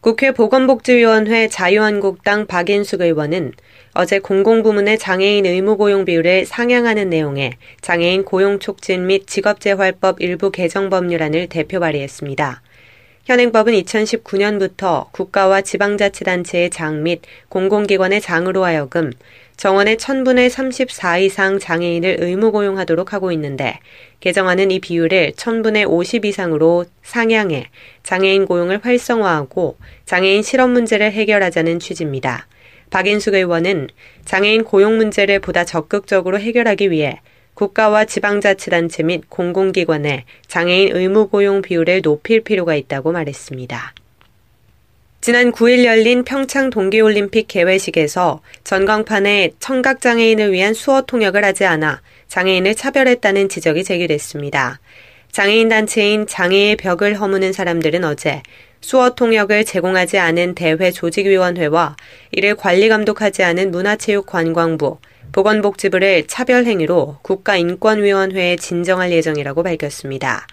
국회 보건복지위원회 자유한국당 박인숙 의원은 어제 공공부문의 장애인 의무 고용 비율을 상향하는 내용의 장애인 고용 촉진 및 직업재활법 일부 개정 법률안을 대표 발의했습니다. 현행법은 2019년부터 국가와 지방자치단체의 장 및 공공기관의 장으로 하여금 정원의 1000분의 34 이상 장애인을 의무 고용하도록 하고 있는데 개정안은 이 비율을 1000분의 50 이상으로 상향해 장애인 고용을 활성화하고 장애인 실업 문제를 해결하자는 취지입니다. 박인숙 의원은 장애인 고용 문제를 보다 적극적으로 해결하기 위해 국가와 지방자치단체 및 공공기관의 장애인 의무 고용 비율을 높일 필요가 있다고 말했습니다. 지난 9일 열린 평창 동계올림픽 개회식에서 전광판에 청각장애인을 위한 수어 통역을 하지 않아 장애인을 차별했다는 지적이 제기됐습니다. 장애인 단체인 장애의 벽을 허무는 사람들은 어제 수어 통역을 제공하지 않은 대회 조직위원회와 이를 관리 감독하지 않은 문화체육관광부, 보건복지부를 차별 행위로 국가인권위원회에 진정할 예정이라고 밝혔습니다.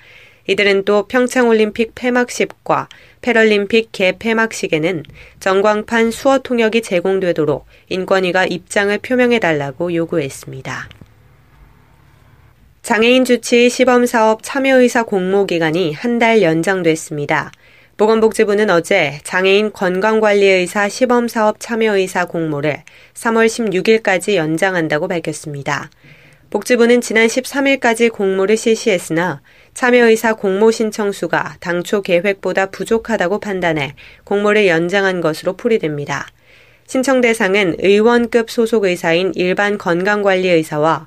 이들은 또 평창올림픽 폐막식과 패럴림픽 개폐막식에는 전광판 수어 통역이 제공되도록 인권위가 입장을 표명해달라고 요구했습니다. 장애인 주치 시범사업 참여의사 공모기간이 한 달 연장됐습니다. 보건복지부는 어제 장애인 건강관리의사 시범사업 참여의사 공모를 3월 16일까지 연장한다고 밝혔습니다. 복지부는 지난 13일까지 공모를 실시했으나 참여의사 공모 신청 수가 당초 계획보다 부족하다고 판단해 공모를 연장한 것으로 풀이됩니다. 신청 대상은 의원급 소속 의사인 일반 건강관리의사와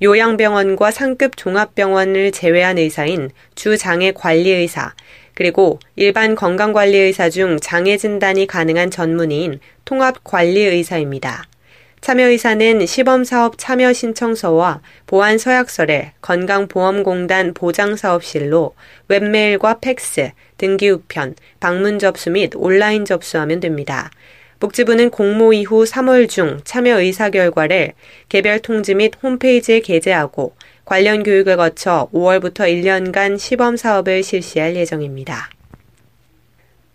요양병원과 상급 종합병원을 제외한 의사인 주장애 관리의사, 그리고 일반 건강관리의사 중 장애 진단이 가능한 전문의인 통합관리의사입니다. 참여의사는 시범사업 참여 신청서와 보안 서약서를 건강보험공단 보장사업실로 웹메일과 팩스, 등기 우편, 방문 접수 및 온라인 접수하면 됩니다. 복지부는 공모 이후 3월 중 참여 의사 결과를 개별 통지 및 홈페이지에 게재하고 관련 교육을 거쳐 5월부터 1년간 시범 사업을 실시할 예정입니다.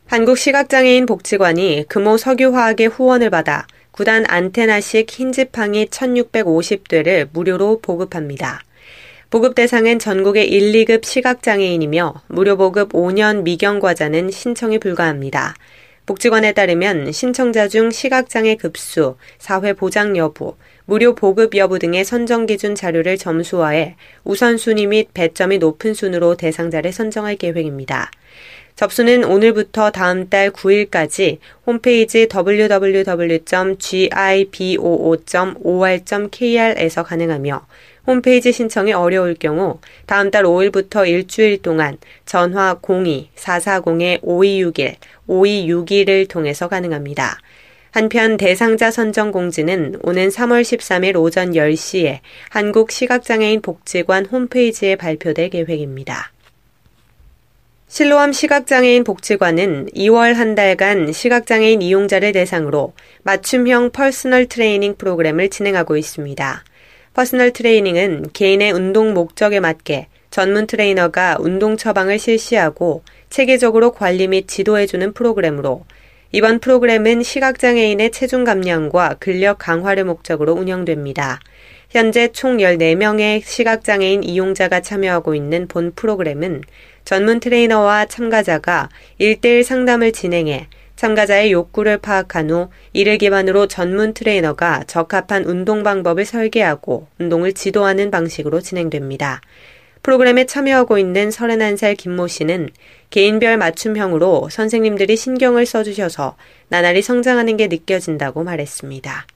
한국시각장애인 복지관이 금호 석유화학의 후원을 받아 구단 안테나식 흰 지팡이 1650대를 무료로 보급합니다. 보급 대상은 전국의 1, 2급 시각장애인이며 무료 보급 5년 미경과자는 신청이 불가합니다. 복지관에 따르면 신청자 중 시각장애 급수, 사회 보장 여부, 무료 보급 여부 등의 선정 기준 자료를 점수화해 우선순위 및 배점이 높은 순으로 대상자를 선정할 계획입니다. 접수는 오늘부터 다음 달 9일까지 홈페이지 www.giboo.or.kr에서 가능하며 홈페이지 신청이 어려울 경우 다음 달 5일부터 일주일 동안 전화 02-440-5261, 5261을 통해서 가능합니다. 한편 대상자 선정 공지는 오는 3월 13일 오전 10시에 한국시각장애인 복지관 홈페이지에 발표될 계획입니다. 실로암 시각장애인 복지관은 2월 한 달간 시각장애인 이용자를 대상으로 맞춤형 personal training 프로그램을 진행하고 있습니다. personal training은 개인의 운동 목적에 맞게 전문 트레이너가 운동 처방을 실시하고 체계적으로 관리 및 지도해주는 프로그램으로 이번 프로그램은 시각장애인의 체중 감량과 근력 강화를 목적으로 운영됩니다. 현재 총 14명의 시각장애인 이용자가 참여하고 있는 본 프로그램은 전문 트레이너와 참가자가 1대1 상담을 진행해 참가자의 욕구를 파악한 후 이를 기반으로 전문 트레이너가 적합한 운동 방법을 설계하고 운동을 지도하는 방식으로 진행됩니다. 프로그램에 참여하고 있는 31살 김모 씨는 개인별 맞춤형으로 선생님들이 신경을 써주셔서 나날이 성장하는 게 느껴진다고 말했습니다.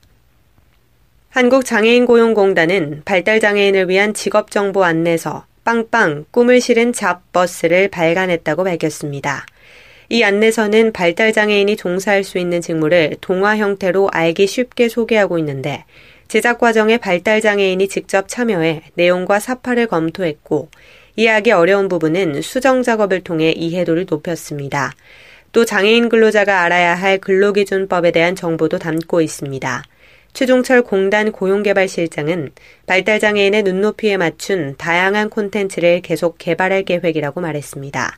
한국장애인고용공단은 발달장애인을 위한 직업정보 안내서 빵빵 꿈을 실은 잡버스를 발간했다고 밝혔습니다. 이 안내서는 발달장애인이 종사할 수 있는 직무를 동화 형태로 알기 쉽게 소개하고 있는데 제작 과정에 발달장애인이 직접 참여해 내용과 사파를 검토했고 이해하기 어려운 부분은 수정 작업을 통해 이해도를 높였습니다. 또 장애인 근로자가 알아야 할 근로기준법에 대한 정보도 담고 있습니다. 최종철 공단 고용개발실장은 발달장애인의 눈높이에 맞춘 다양한 콘텐츠를 계속 개발할 계획이라고 말했습니다.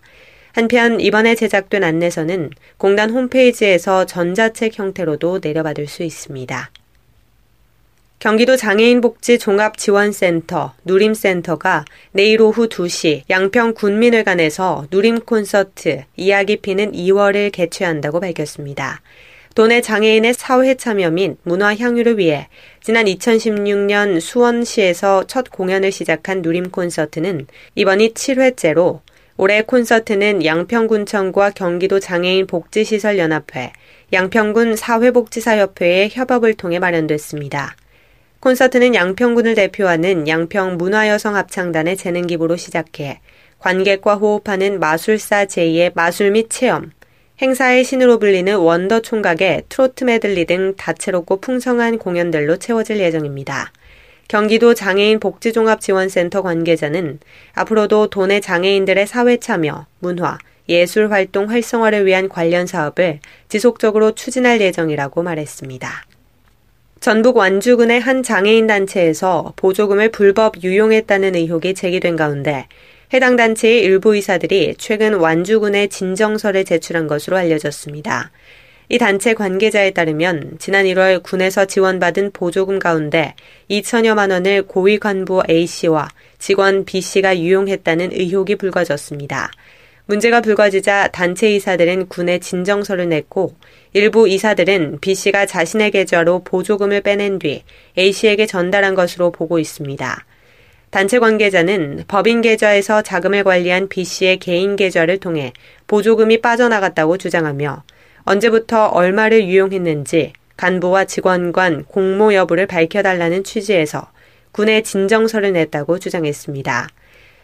한편 이번에 제작된 안내서는 공단 홈페이지에서 전자책 형태로도 내려받을 수 있습니다. 경기도 장애인복지 종합지원센터 누림센터가 내일 오후 2시 양평 군민회관에서 누림 콘서트 이야기 피는 2월을 개최한다고 밝혔습니다. 도내 장애인의 사회 참여 및 문화 향유를 위해 지난 2016년 수원시에서 첫 공연을 시작한 누림 콘서트는 이번이 7회째로 올해 콘서트는 양평군청과 경기도 장애인 복지시설 연합회, 양평군 사회복지사협회의 협업을 통해 마련됐습니다. 콘서트는 양평군을 대표하는 양평 문화여성 합창단의 재능 기부로 시작해 관객과 호흡하는 마술사 제2의 마술 및 체험, 행사의 신으로 불리는 원더 총각의 트로트 메들리 등 다채롭고 풍성한 공연들로 채워질 예정입니다. 경기도 장애인 복지종합지원센터 관계자는 앞으로도 도내 장애인들의 사회 참여, 문화, 예술 활동 활성화를 위한 관련 사업을 지속적으로 추진할 예정이라고 말했습니다. 전북 완주군의 한 장애인 단체에서 보조금을 불법 유용했다는 의혹이 제기된 가운데 해당 단체의 일부 의사들이 최근 완주군에 진정서를 제출한 것으로 알려졌습니다. 이 단체 관계자에 따르면 지난 1월 군에서 지원받은 보조금 가운데 2천여만 원을 고위 간부 A씨와 직원 B씨가 유용했다는 의혹이 불거졌습니다. 문제가 불거지자 단체 이사들은 군에 진정서를 냈고 일부 이사들은 B씨가 자신의 계좌로 보조금을 빼낸 뒤 A씨에게 전달한 것으로 보고 있습니다. 단체 관계자는 법인 계좌에서 자금을 관리한 B씨의 개인 계좌를 통해 보조금이 빠져나갔다고 주장하며 언제부터 얼마를 유용했는지 간부와 직원 간 공모 여부를 밝혀달라는 취지에서 군에 진정서를 냈다고 주장했습니다.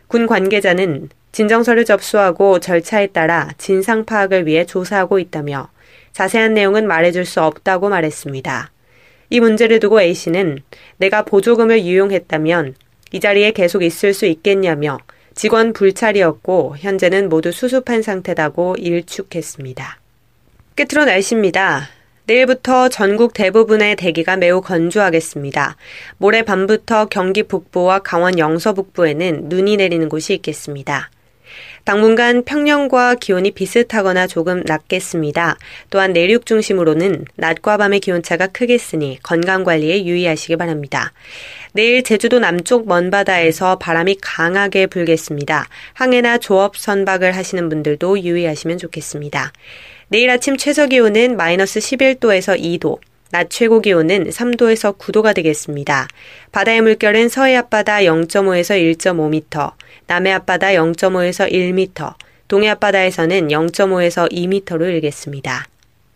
군 관계자는 진정서를 접수하고 절차에 따라 진상 파악을 위해 조사하고 있다며 자세한 내용은 말해줄 수 없다고 말했습니다. 이 문제를 두고 A씨는 내가 보조금을 유용했다면 이 자리에 계속 있을 수 있겠냐며 직원 불찰이었고 현재는 모두 수습한 상태다고 일축했습니다. 끝으로 날씨입니다. 내일부터 전국 대부분의 대기가 매우 건조하겠습니다. 모레 밤부터 경기 북부와 강원 영서 북부에는 눈이 내리는 곳이 있겠습니다. 당분간 평년과 기온이 비슷하거나 조금 낮겠습니다. 또한 내륙 중심으로는 낮과 밤의 기온차가 크겠으니 건강 관리에 유의하시기 바랍니다. 내일 제주도 남쪽 먼바다에서 바람이 강하게 불겠습니다. 항해나 조업 선박을 하시는 분들도 유의하시면 좋겠습니다. 내일 아침 최저 기온은 마이너스 11도에서 2도, 낮 최고 기온은 3도에서 9도가 되겠습니다. 바다의 물결은 서해 앞바다 0.5에서 1.5m, 남해 앞바다 0.5에서 1m, 동해 앞바다에서는 0.5에서 2m로 일겠습니다.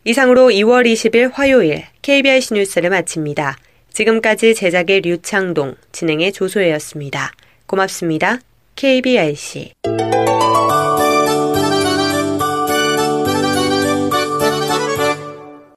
이상으로 2월 20일 화요일 KBS 뉴스를 마칩니다. 지금까지 제작의 류창동, 진행의 조소혜였습니다. 고맙습니다. KBRC